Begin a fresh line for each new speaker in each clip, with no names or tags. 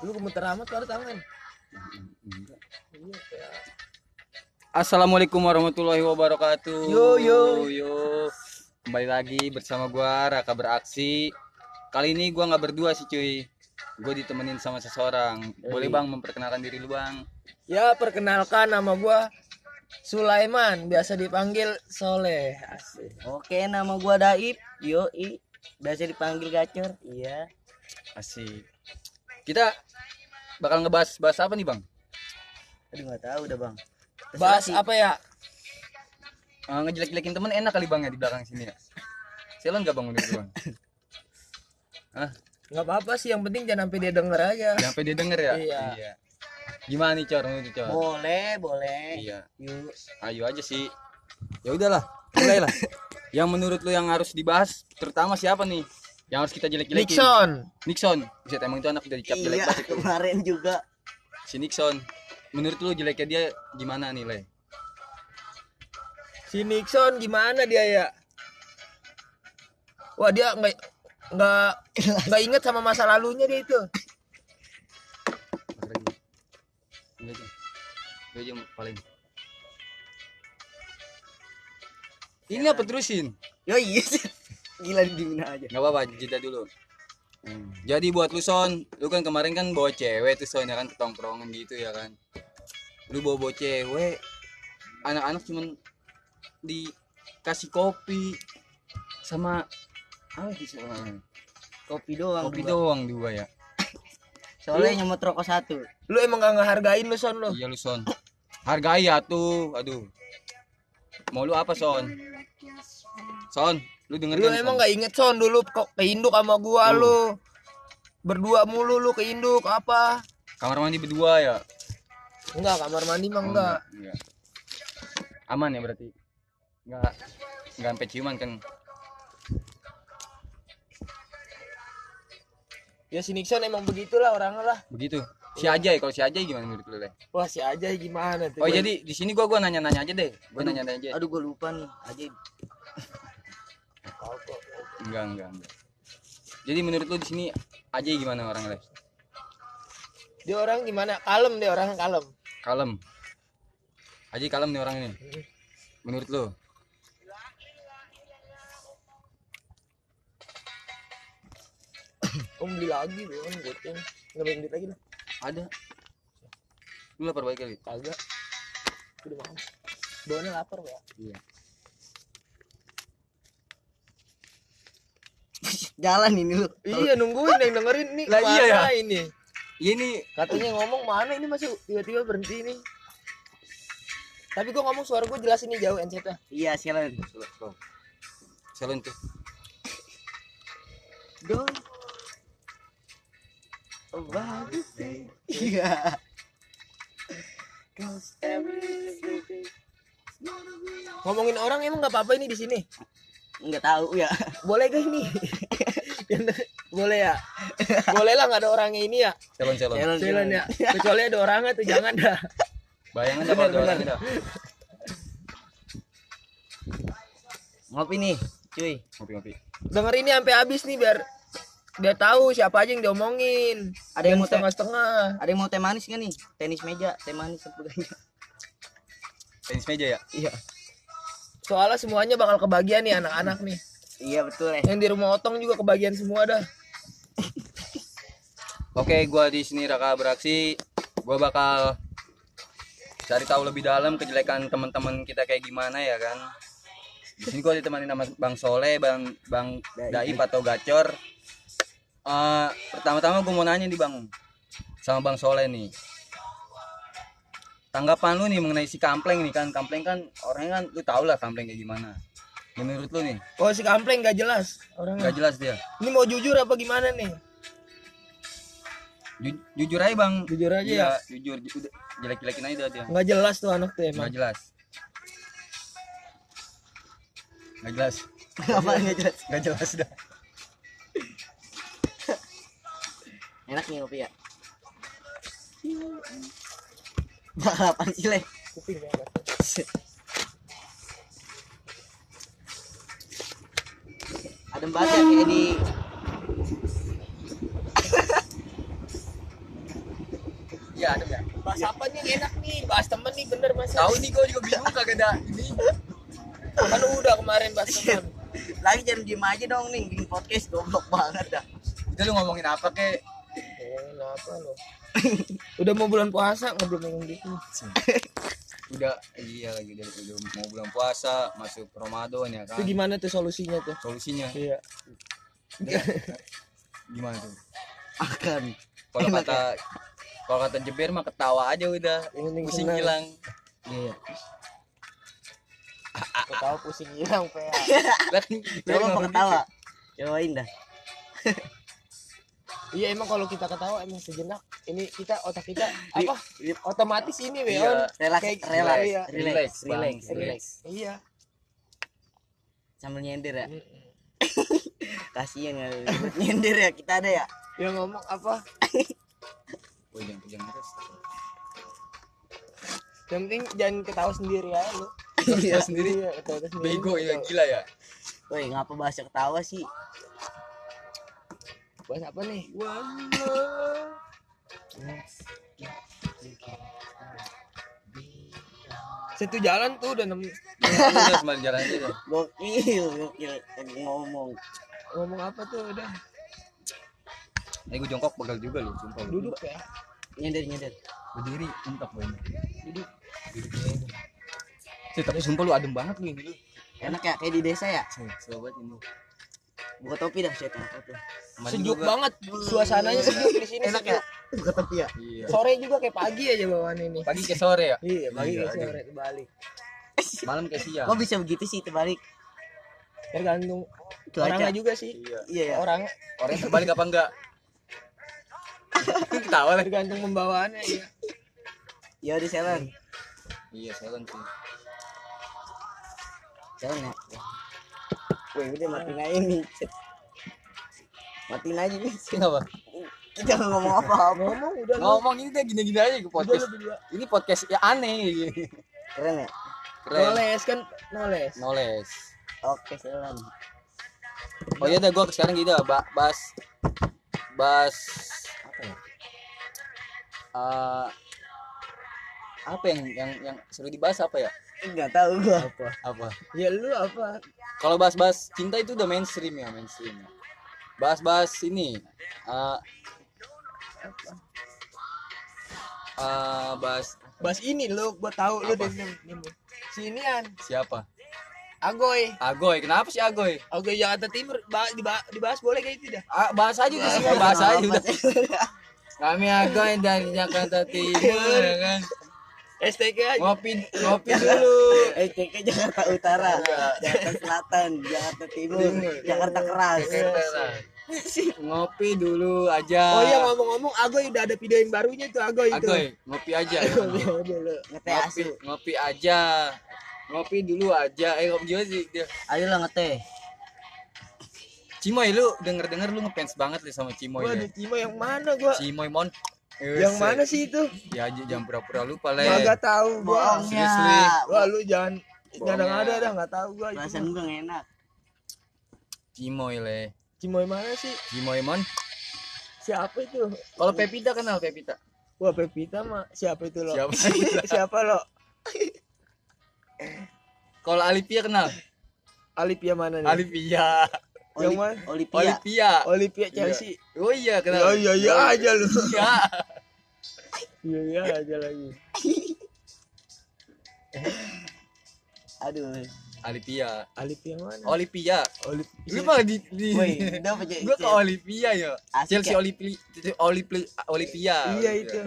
Lu gemeter amat pada tangan. Iya, kayak
Assalamualaikum warahmatullahi wabarakatuh.
Yo, yo.
yo. Kembali lagi bersama gua Raka beraksi. Kali ini gua nggak berdua sih cuy. Gue ditemenin sama seseorang. Boleh bang memperkenalkan diri lu bang?
Ya, perkenalkan nama gua Sulaiman, biasa dipanggil Soleh. Asik.
Oke, nama gua Daib. Yo, i. Biasa dipanggil gacor. Iya.
Asik. Kita bakal ngebahas bahas apa nih bang?
Aduh nggak tahu dah bang. Terserah
Bahas
sih.
apa ya?
Eh, ngejelek-jelekin temen enak kali bang ya di belakang sini ya. Silon gak bang lu, bang? Hah?
Nggak apa-apa sih, yang penting jangan sampai dia denger aja.
Jangan sampai dia denger ya?
Iya.
Gimana nih cor? Menurut lu, cor?
Boleh, boleh.
Iya.
Yuk.
ayo aja sih ya udahlah mulai lah yang menurut lu yang harus dibahas terutama siapa nih yang harus kita jelek-jelekin
Nixon.
Nixon Buset, emang itu anak udah dicap jelek
Iya,
banget itu
kemarin juga.
si Nixon menurut lu jeleknya dia gimana nih le
Si Nixon gimana dia ya? Wah, dia nggak nggak nggak inget sama masa lalunya dia itu.
Apa lagi? Ini aja. Ini aja paling ini apa terusin
Yo, iya sih. Gila di mana aja.
nggak apa-apa jeda dulu jadi buat lu son lu kan kemarin kan bawa cewek tuh son ya kan ke tongkrongan gitu ya kan lu bawa bawa cewek anak-anak cuman dikasih kopi sama apa sih sama
Kopi doang.
kopi
dua.
doang dua ya
Soalnya nyemot rokok satu.
Lu emang gak ngehargain lu son lu.
iya lu son hargai ya tuh aduh mau lu apa son son lu denger
Lu
kan,
emang
Son?
gak inget son dulu kok ke induk sama gua lu. Berdua mulu lu ke induk apa?
kamar mandi berdua ya
Enggak, kamar mandi mah enggak.
enggak. aman ya berarti enggak enggak sampai ciuman kan
Ya si Nixon emang begitulah orangnya lah.
begitu si Ajay kalau si Ajay gimana menurut lu le
Wah, si aja gimana tuh?
oh jadi di sini gua gua nanya-nanya aja deh gua nanya-nanya aja
Aduh, gua lupa nih. Aja.
Enggak enggak enggak jadi menurut lu di sini Ajay gimana orang le
Dia orang gimana? Kalem dia orang kalem.
kalem Ajay kalem nih orang ini menurut lu
Om beli lagi lu kan goceng. Enggak beli duit lagi lah.
ada lu lapar baik kali
Kagak. Udah mau. Bawaannya lapar, Pak.
iya
Jalan ini lu.
Iya, nungguin yang dengerin nih.
Lah, iya ya?
ke mana ini.
Iya
Katanya ngomong mana ini masih tiba-tiba berhenti nih. Tapi gua ngomong suara gua jelas ini jauh NCT.
Iya, sialan.
salon tuh
Go. Oh, deh. Iya. Cause everything.
Ngomongin orang emang nggak apa-apa ini di sini.
Enggak tahu ya.
Boleh gak ini? Boleh ya? Boleh lah nggak ada orangnya ini ya.
salon salon
Jalan ya. Kecuali ada orangnya tuh jangan dah.
bayangan dah kalau ada orang dah
Ngopi nih, cuy.
ngopi ngopi
Denger ini sampai habis nih biar biar tahu siapa aja yang diomongin.
Ada yang mau teh,
setengah-setengah.
ada yang mau teh manis nggak nih? Tenis meja, teh manis enggak?
tenis meja ya
Iya.
Soalnya semuanya bakal kebagian nih anak-anak nih.
Iya betul eh.
Yang di rumah otong juga kebagian semua dah.
Oke, gua di sini Raka beraksi. Gua bakal cari tahu lebih dalam kejelekan teman-teman kita kayak gimana ya kan. Di sini gua ditemani sama Bang Soleh, Bang Bang Daib atau Gacor. Eh, pertama-tama gua mau nanya nih Bang sama Bang Soleh nih. Tanggapan lu nih mengenai si Kampleng nih kan. Kampleng kan orangnya kan lu tau lah Kampleng kayak gimana. Menurut lu nih,
Oh si kampleng gak jelas orangnya.
nggak jelas dia.
Ini mau jujur apa gimana nih?
Ju- jujur aja Bang.
Jujur aja
Iya,
ya.
jujur. Jelek-jelekin aja dia.
Nggak jelas tuh anak tuh emang.
Nggak jelas. Nggak jelas.
Apa enggak jelas?
Nggak jelas dah.
Enak nih ngopi ya. Bakal apaan sih, Le?
Kuping ya.
Banget ya kayak di
Iya, ada ya.
Bahas apa nih enak nih? Bahas temen nih bener mas.
Tahu nih gue juga bingung kagak ada ini.
Kan udah kemarin bahas temen.
Lagi jangan diem aja dong nih bikin podcast goblok banget dah.
Udah lu ngomongin apa kek?
Oh, kenapa lo? udah mau bulan puasa ngobrol ngomong gitu.
Udah iya lagi udah, udah mau bulan puasa, masuk Ramadan ya kan.
Itu gimana tuh solusinya tuh?
Solusinya
Iya.
gimana tuh?
Akan.
Kalau kata kalau kata Jeber mah ketawa aja udah.
Yang penting
Pusing
senang.
hilang.
Iya.
Aku tahu pusing hilang PA.
Lah
ketawa. Cobain dah.
Iya emang kalau kita ketawa emang sejenak ini kita otak kita apa otomatis ini we
Iya.
on.
Relax,
Kayak-
relax,
iya.
relax,
Relax,
relax, relax.
Iya.
Sambil nyender ya. Kasihan ya. nyender ya kita ada ya.
Yang ngomong apa?
Jangan jangan terus.
Yang penting jangan ketawa sendiri ya lu.
Ketawa sendiri.
Iya, ketawa sendiri.
Bego ya gila ya.
Woi, ngapa bahasa ketawa sih?
Bahas apa nih? Satu jalan tuh udah nemu
Udah sembari jalan aja. dah.
Gokil, gokil. Ngomong.
ngomong apa tuh udah
Ini gue jongkok pegal juga lu, sumpah lu.
duduk ya.
Nyender, nyender.
Berdiri, entok gue ini. Duduk. Duduk. Sih, tapi sumpah lu adem banget lu ini lu.
Enak ya kayak di desa ya.
Sobat ini.
Buka topi dah, saya
Sejuk
juga-
banget suasananya sejuk di sini.
Enak ya? Buka topi ya.
Iya.
Sore juga kayak pagi aja bawaan ini.
Pagi ke sore ya?
Iya, pagi
Iya, aduh.
sore balik.
Malam ke siang.
Kok bisa begitu sih terbalik?
Tergantung
Cuaca.
orangnya juga sih.
Iya.
Iya ya.
Orang
Orang terbalik apa enggak? Ketawa lah.
tergantung pembawaannya ya.
Ya udah jalan.
Iya, silent sih.
Jalan ya. Woi, udah matiin aja nih. Matiin aja nih.
Kenapa?
Kita nggak ngomong apa-apa.
Ngomong udah.
Ngomong ini deh gini-gini aja ke podcast. Ini podcast ya aneh.
Keren ya?
Keren.
Noles kan noles.
Knowledge.
Oke, jalan.
Oh iya dah gua sekarang gitu ba bas bas apa ya? Eh, apa yang yang yang seru dibahas apa ya?
Enggak tahu gua.
Apa?
Apa?
Ya lu apa?
Kalau bahas-bahas cinta itu udah mainstream ya, mainstream. ya. Bahas-bahas ini eh eh, bahas
Bahas ini lu gua tahu lu deh diem, diem. Si inian,
siapa?
Agoy.
Agoy. Kenapa sih Agoy?
Agoy Jakarta Timur bah, dibahas, dibahas boleh kayak itu dah.
Ah, bahas aja udah semua bahas aja udah. Kami Agoy dari Jakarta Timur ya kan.
STK aja.
Ngopi ngopi dulu.
Eh, TK Jakarta Utara, Jakarta Selatan, Jakarta Timur, Jakarta Keras.
Ngopi dulu aja.
Oh iya ngomong-ngomong Agoy udah ada video yang barunya tuh Agoy itu.
Agoy, ngopi aja.
Agoy dulu.
Ngeteh
ngopi, ngopi aja. Ngopi dulu aja. Eh, ngopi juga sih dia.
Ayo lah ngeteh.
Cimoy lu denger-denger lu ngefans banget nih sama Cimoy.
Waduh,
Ya.
Cimo yang mana gua?
Cimoy mon.
Yang mana sih itu?
Ya aja jangan pura-pura lupa le.
Kagak tahu gua.
Bohongnya.
Seriously.
Wah, lu jangan
Bohongnya.
ada ada dah enggak tahu gua itu.
Perasaan gua nggak enak.
Cimoy le.
Cimoy mana sih?
Cimoy mon.
Siapa itu?
Kalau Pepita kenal Pepita?
Wah, Pepita mah siapa itu lo?
Siapa?
siapa lo?
Kalau Alipia kenal?
Alipia mana nih?
Alipia.
Yang mana?
Olivia.
Olivia.
Olivia Chelsea.
Oh iya kenal.
Oh iya iya aja lu.
Iya.
Iya iya aja lagi.
Aduh.
Alipia.
Alipia mana?
Olivia.
Olivia.
Lu mah di, di gua ke Olivia ya.
Asik
Chelsea
ya?
Olivia Olivia Olivia.
Iya itu.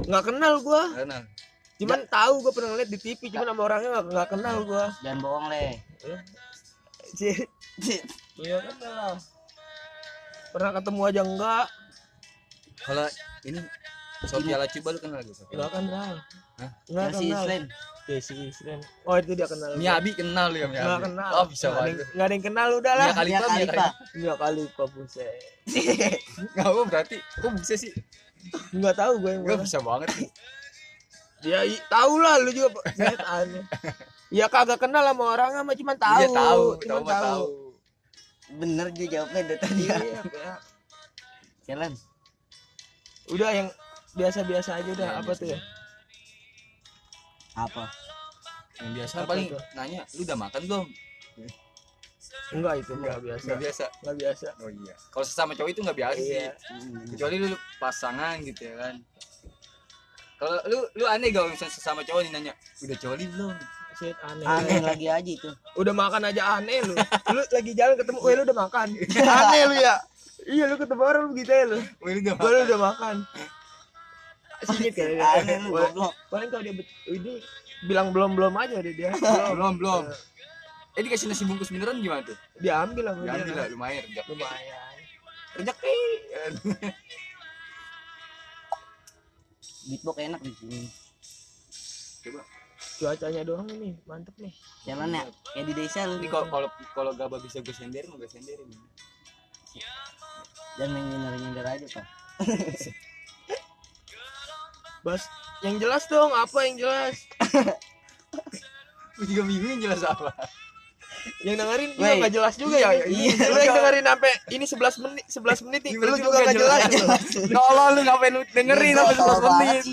Nggak kenal gua.
Kenal.
Cuman tahu gua pernah ngeliat di TV, cuman sama orangnya nggak nggak kenal gua.
Jangan bohong le.
Cih, Iya kenal. Pernah ketemu aja enggak?
Kalau ini Sofia Lacuba lu kenal gitu.
Enggak kenal.
Hah?
Enggak
Masih
kenal.
Islam.
Desi Islen. Oh itu dia kenal.
Miyabi kenal lu ya Miyabi.
Enggak kenal.
Oh bisa
Nggak ada
banget.
yang- nggak ada yang kenal udah lah.
Mia Khalifa,
Mia
Mia
Khalifa.
Enggak kali Pak Buset.
Enggak apa berarti. Kok bisa sih?
Enggak tahu gue yang
Enggak
mana.
bisa banget.
Ya i- tahu lah lu juga setan. Ya kagak kenal sama orang sama cuman tahu.
Iya tahu,
cuman
tahu tahu.
Bener dia jawabnya dari tadi.
Iya,
Jalan.
udah yang biasa-biasa aja udah
Iya,
apa tuh ya?
Apa?
yang biasa
Apa
paling
tuh?
nanya lu udah makan belum?
Enggak itu enggak biasa.
nggak biasa.
Enggak biasa.
Oh iya. Kalau sesama cowok itu nggak biasa sih
iya.
Hmm.
kecuali lu pasangan gitu ya kan. Kalau lu lu aneh gak misalnya sesama cowok nih nanya udah coli belum?
Shit, aneh.
Aneh lagi aja itu.
udah makan aja aneh lu. Lu lagi jalan ketemu weh lu udah makan. Aneh lu ya. Iya lu ketemu orang lu. Gitu ya lu
udah
lu udah makan singit kali dia.
Aneh lu
Paling-
goblok.
paling kalau dia ini bilang belum belum aja deh dia.
Belum belum eh dikasih nasi bungkus beneran gimana tuh?
Diambil dia
diambil lah lumayan rejak.
Lumayan.
Rezeki
Beatbox enak di sini.
coba.
Cuacanya doang ini mantep nih.
Jalan ya kayak di desa lu.
ini kalau kalau kalau gak bisa gue senderin gue senderin
Dan main nyender-nyender aja, Pak.
bas yang jelas dong apa yang jelas?
Gue juga bingung jelas apa.
Yang dengerin juga nggak jelas juga ya?
Iya.
lu yang dengerin sampai ini 11 menit 11 menit nih
Ini
lu juga nggak jelas.
tolong lu ngapain lu dengerin sampai
tahu
11
banget.
Menit.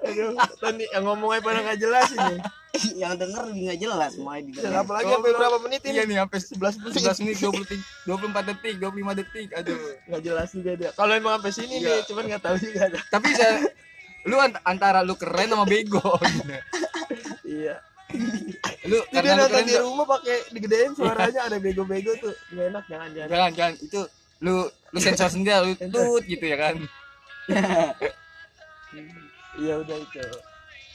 Aduh, tadi yang ngomongnya pada nggak jelas ini.
Yang denger lebih nggak jelas semuanya di
Dan apalagi sampai berapa menit
iya
ini
nih sampai
11 menit.
11 menit 20 24 detik 25 detik aduh.
Nggak jelas juga dia. Kalau emang sampai sini
Iya.
nih cuman nggak tahu juga. Ada
tapi saya lu ant- antara lu keren sama bego.
Iya.
Lu
jadi nonton
keren
di rumah pakai digedein suaranya ada bego-bego tuh. Nggak enak jangan jangan.
Jangan jangan. Itu lu lu sensor sendiri lu tut gitu ya kan?
Iya udah itu.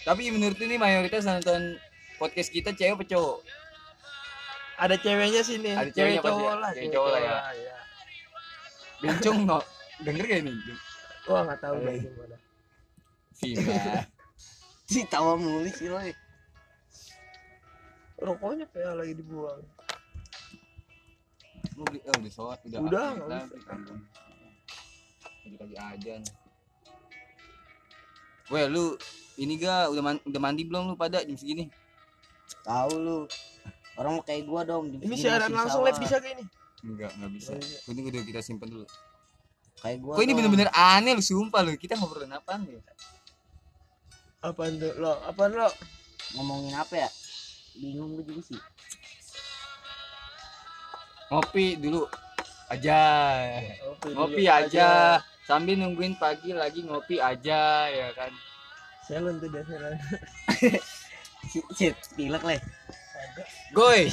Tapi menurut ini mayoritas nonton podcast kita cewek apa cowok?
Ada ceweknya sini
Ada
cewek
ceweknya
cowok
ya?
lah
Cewek cowok lah ya.
iya.
bencong no. Denger gak ini?
Wah nggak tahu
Eh.
gimana
Vina
si tawa mulu sih lo.
rokoknya kayak lagi dibuang
lu beli oh, udah sholat udah
Udah, nggak
kan. Lagi lagi ajan Weh lu ini ga udah man- udah mandi belum lu pada jam segini?
Tahu lu. Orang mau kayak gua dong. di-
ini siaran langsung
sawah.
live bisa kayak ini
Enggak, enggak bisa.
Oh, iya.
Ini udah kita simpen dulu.
Kayak gua.
Kok ini
dong.
bener-bener aneh lu sumpah lu. Kita ngobrolin apaan ya?
Apaan tuh lo apaan lo
ngomongin apa ya? Bingung gua juga sih.
Ngopi dulu aja. Ngopi
dulu
aja. Sambil nungguin pagi lagi ngopi aja ya kan.
Selon tuh dia selon
Si, si, pilek leh.
Goy.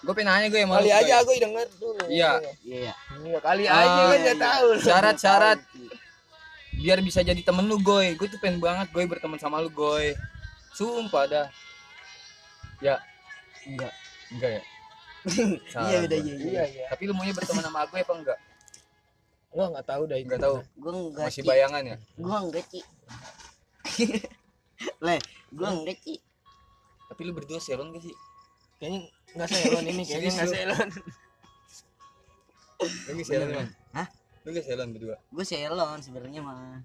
Gue pengen nanya gue mau
kali aja aku denger dulu
Iya.
Iya ya.
iya kali
Ah,
aja kan
iya,
nggak
iya.
tahu
Syarat-syarat biar bisa jadi temen lu goy gue tuh pengen banget goy berteman sama lu goy sumpah dah ya
Enggak.
enggak ya Salah
Iya udah iya.
iya
iya.
iya
tapi lu maunya berteman sama gue apa enggak
gua nggak tahu dah itu
enggak tahu
Gua enggak.
masih
Ci.
bayangan ya
Gua enggak, Ci. leh, gua enggak, Ci.
tapi lu berdua serong gak sih
kayaknya nggak selon ini kayaknya
Serius
nggak selon
nggak selon
Hah?
Lu nggak selon berdua?
Gua selon sebenarnya mah.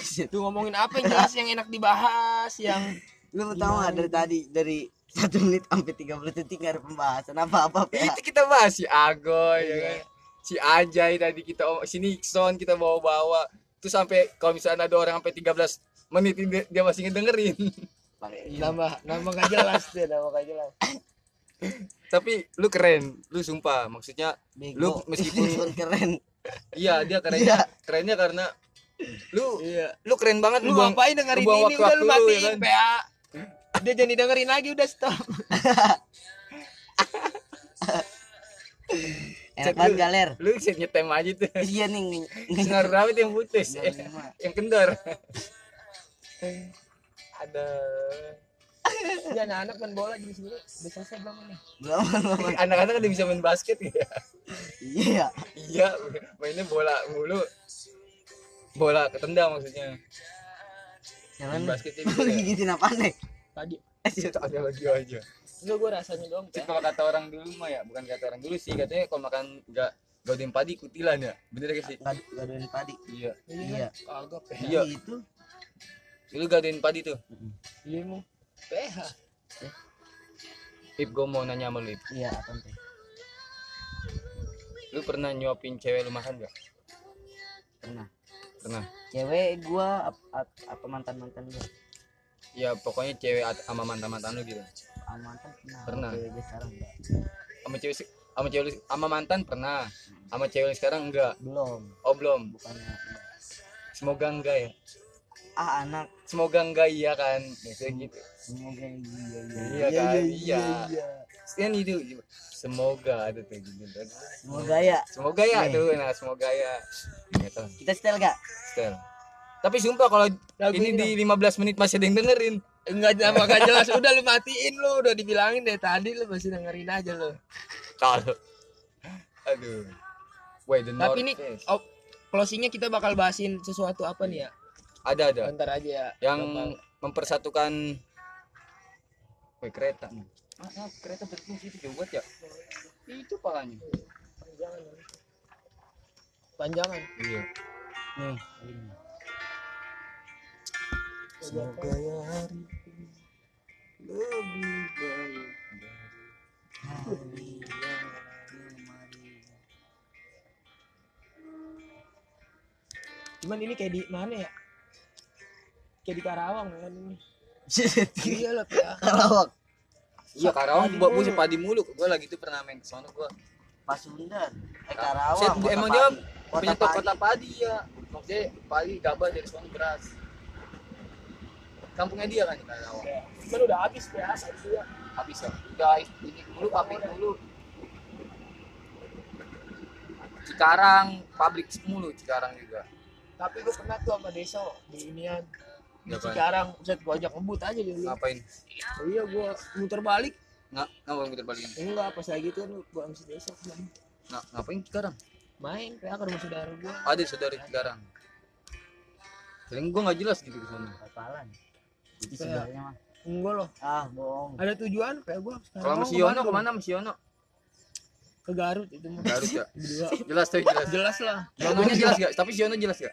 tuh ngomongin apa yang jelas yang enak dibahas yang
Lu tahu nggak dari tadi dari satu menit sampai 30 detik nggak ada pembahasan apa-apa ya.
itu kita bahas si Agoy ya kan? Si Ajay tadi kita si Nixon kita bawa-bawa. Terus sampai kalau misalnya ada orang sampai 13 menit dia, masih ngedengerin.
Nambah nambah nggak jelas deh nambah nggak jelas
tapi lu keren lu sumpah maksudnya
Bego.
Lu meskipun-
Lu keren.
iya dia kerennya kerennya karena lu
iya
lu keren banget
lu
buang-
ngapain dengerin
buang
ini udah lu
lu,
matiin
ya kan?
PA dia jadi dengerin lagi udah stop
Enak banget galer.
lu bisa nyetem aja tuh
Iya nih.
sinar rawit yang putus yang kendor
ada ya anak-anak main bola jadi sini udah selesai belum nih
Belum, belum.
anak-anak udah bisa main basket ya?
Iya.
iya mainnya bola mulu. Bola ketendang maksudnya.
Jangan
basket
Lu gigitin apaan deh?
tadi.
Ada lagi aja.
Enggak gue rasanya doang PA
kalau kata orang dulu mah ya bukan kata orang dulu sih. Katanya kalau makan nggak gaudin padi kutilan ya. Bener gak sih?
Gak gaduhin padi.
iya.
Iya.
kagak
Iya.
Itu.
lu gaudin padi tuh.
Iya mau PH
Ip gue mau nanya sama lu Ip.
Iya, apa tuh?
lu pernah nyuapin cewek lu makan gak
pernah.
Pernah.
Cewek gua ap- apa mantan mantan gua?
Ya pokoknya cewek sama mantan mantan lu gitu.
Ah, mantan pernah.
Pernah.
Cewek gua sekarang enggak.
Sama cewek sama cewek lu- sama mantan pernah. Sama cewek sekarang enggak?
Belum.
Oh belum.
Bukannya.
Semoga enggak ya
ah anak.
Semoga enggak iya kan? Kayak gitu.
semoga iya iya.
Iya kan, iya. kan itu semoga ada tuh gitu.
Semoga ya.
Semoga ya
Nih.
tuh nah semoga ya. Gitu
kita setel gak?
Setel. tapi sumpah kalau
Lagu
ini
ini
di 15 menit masih ada yang dengerin.
Enggak nama gak jelas. Udah lu matiin lu. Udah dibilangin dari tadi lu masih dengerin aja lu.
kalau aduh. Wait, the
Tapi ini oh, closingnya kita bakal bahasin sesuatu apa nih ya?
Ada ada.
Bentar aja ya.
yang
Bakal-
mempersatukan Wih, kereta. Ah, ah, kereta berfungsi itu banget ya? Itu palanya.
Panjangan.
iya.
Nih
semoga ya hari lebih baik.
Cuman ini kayak di mana ya? Kayak di Karawang kan ini. iya lah ya.
Karawang.
Iya Karawang buat musim padi mulu. Gua lagi tuh pernah main ke sana gua.
Pasundan. Eh
Set,
Karawang Kota
emang dia
Padi.
punya
Kota
kota padi ya. Maksudnya padi gabah dari sana beras. Kampungnya dia kan di Karawang.
Cuman udah habis ya, satu ya.
habis ya. Udah ini dulu pabrik dulu Cikarang pabrik mulu Cikarang juga.
Tapi gue pernah tuh sama Deso di inian. Di
Ngapain?
Cikarang, set gua ajak ngebut aja dulu.
ngapain
Oh, iya gua muter balik.
nggak ngapain muter balik
Enggak, pas lagi tuh kan gua si Deso kemarin.
nggak ngapain Cikarang
main kayak ke rumah saudara gua.
ada saudara Cikarang sering gua nggak jelas gitu ke sana
Kapalan itu sebenarnya mah
Enggak loh.
ah bohong
Ada tujuan kayak gua.
kalau sama si Yono ke mana sama si Yono
Ke Garut itu mah.
Garut ya jelas tuh jelas
Jelas lah.
Yononya jelas gak tapi Yono jelas gak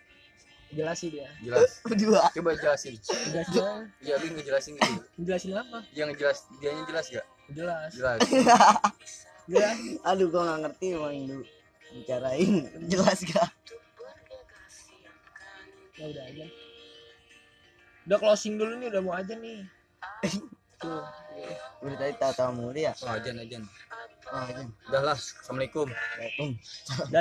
Jelas sih dia.
jelas
berdua
coba jelasin
Jelas dong.
iya lu ngejelasin gitu
Jelasin apa?
dia ngejelas dia jelas gak
Jelas.
jelas
Jelas.
aduh gua nggak ngerti emang lu bicarain jelas gak
Ya udah aja. Udah closing dulu nih, udah mau aja nih. Tuh.
udah tadi tahu tahu mulu ya
oh ajan ajan
oh, aja.
udah lah assalamualaikum
Assalamualaikum